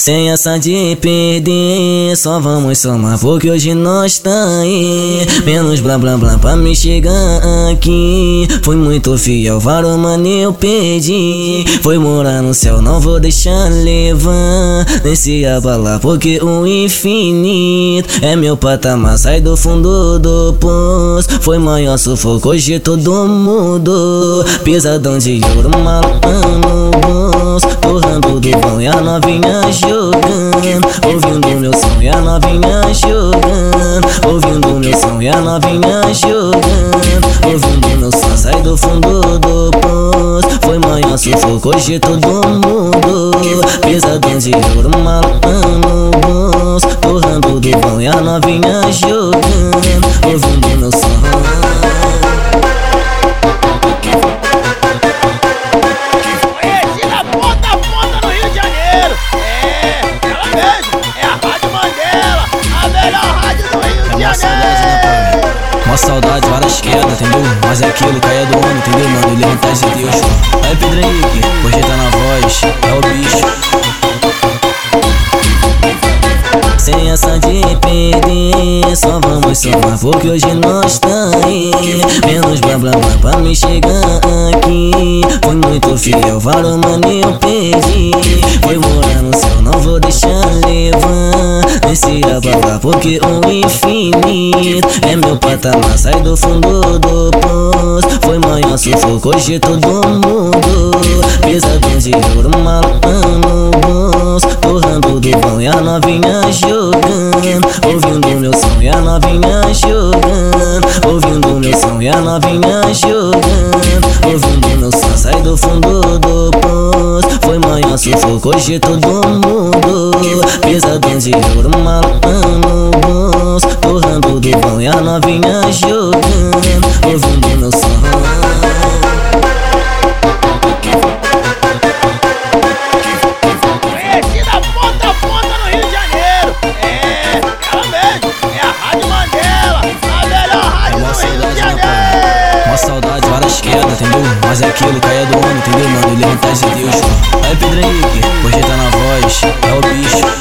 Sem essa de perder, só vamos somar porque hoje nós tá aí. Menos blá blá blá pra me chegar aqui. Fui muito fiel, vários mano eu perdi. Foi morar no céu, não vou deixar levar. Nem se abalar porque o infinito é meu patamar. Sai do fundo do poço. Foi maior sufoco, hoje todo mundo. Pisadão de ouro, maluco no bolso. Torrando do pão e a novinha jogando Ouvindo meu som e a novinha jogando Ouvindo meu som e a novinha jogando Ouvindo meu som sai do fundo do poço. Foi manhã sufoco hoje todo mundo. Pesadão de ouro maluco no bolso Torrando do pão e a novinha jogando Ouvindo meu som Uma saudade, né, pai? Uma saudade, várias quedas, entendeu? Mas é aquilo, caia do homem, entendeu, mano? Ele é de Deus. Aí, Pedro Henrique, hoje tá na voz, é o bicho. Sem essa de perder, só vamos somar porque hoje nós tá aí. Menos blá blá blá pra me chegar aqui. Foi muito fiel, vários mano eu perdi. Foi morar no céu, não vou deixar se abalar porque o infinito é meu patamar. Sai do fundo do poço. Foi manhã sufoco, hoje todo mundo. Pesadão de ouro, maluco no bolso. Torrando do pão e a novinha jogando Ouvindo meu som e a novinha jogando Ouvindo meu som e a novinha jogando Ouvindo meu som sai do fundo do poço Manhã sufoco, hoje todo mundo. Ouro, maluco no bolso Torrando do pão e a novinha jogando esquerda, entendeu? Mas é aquilo caia do ano, entendeu, mano? Ele é vontade de Deus. Aí, Pedro Henrique, hoje tá na voz, é o bicho.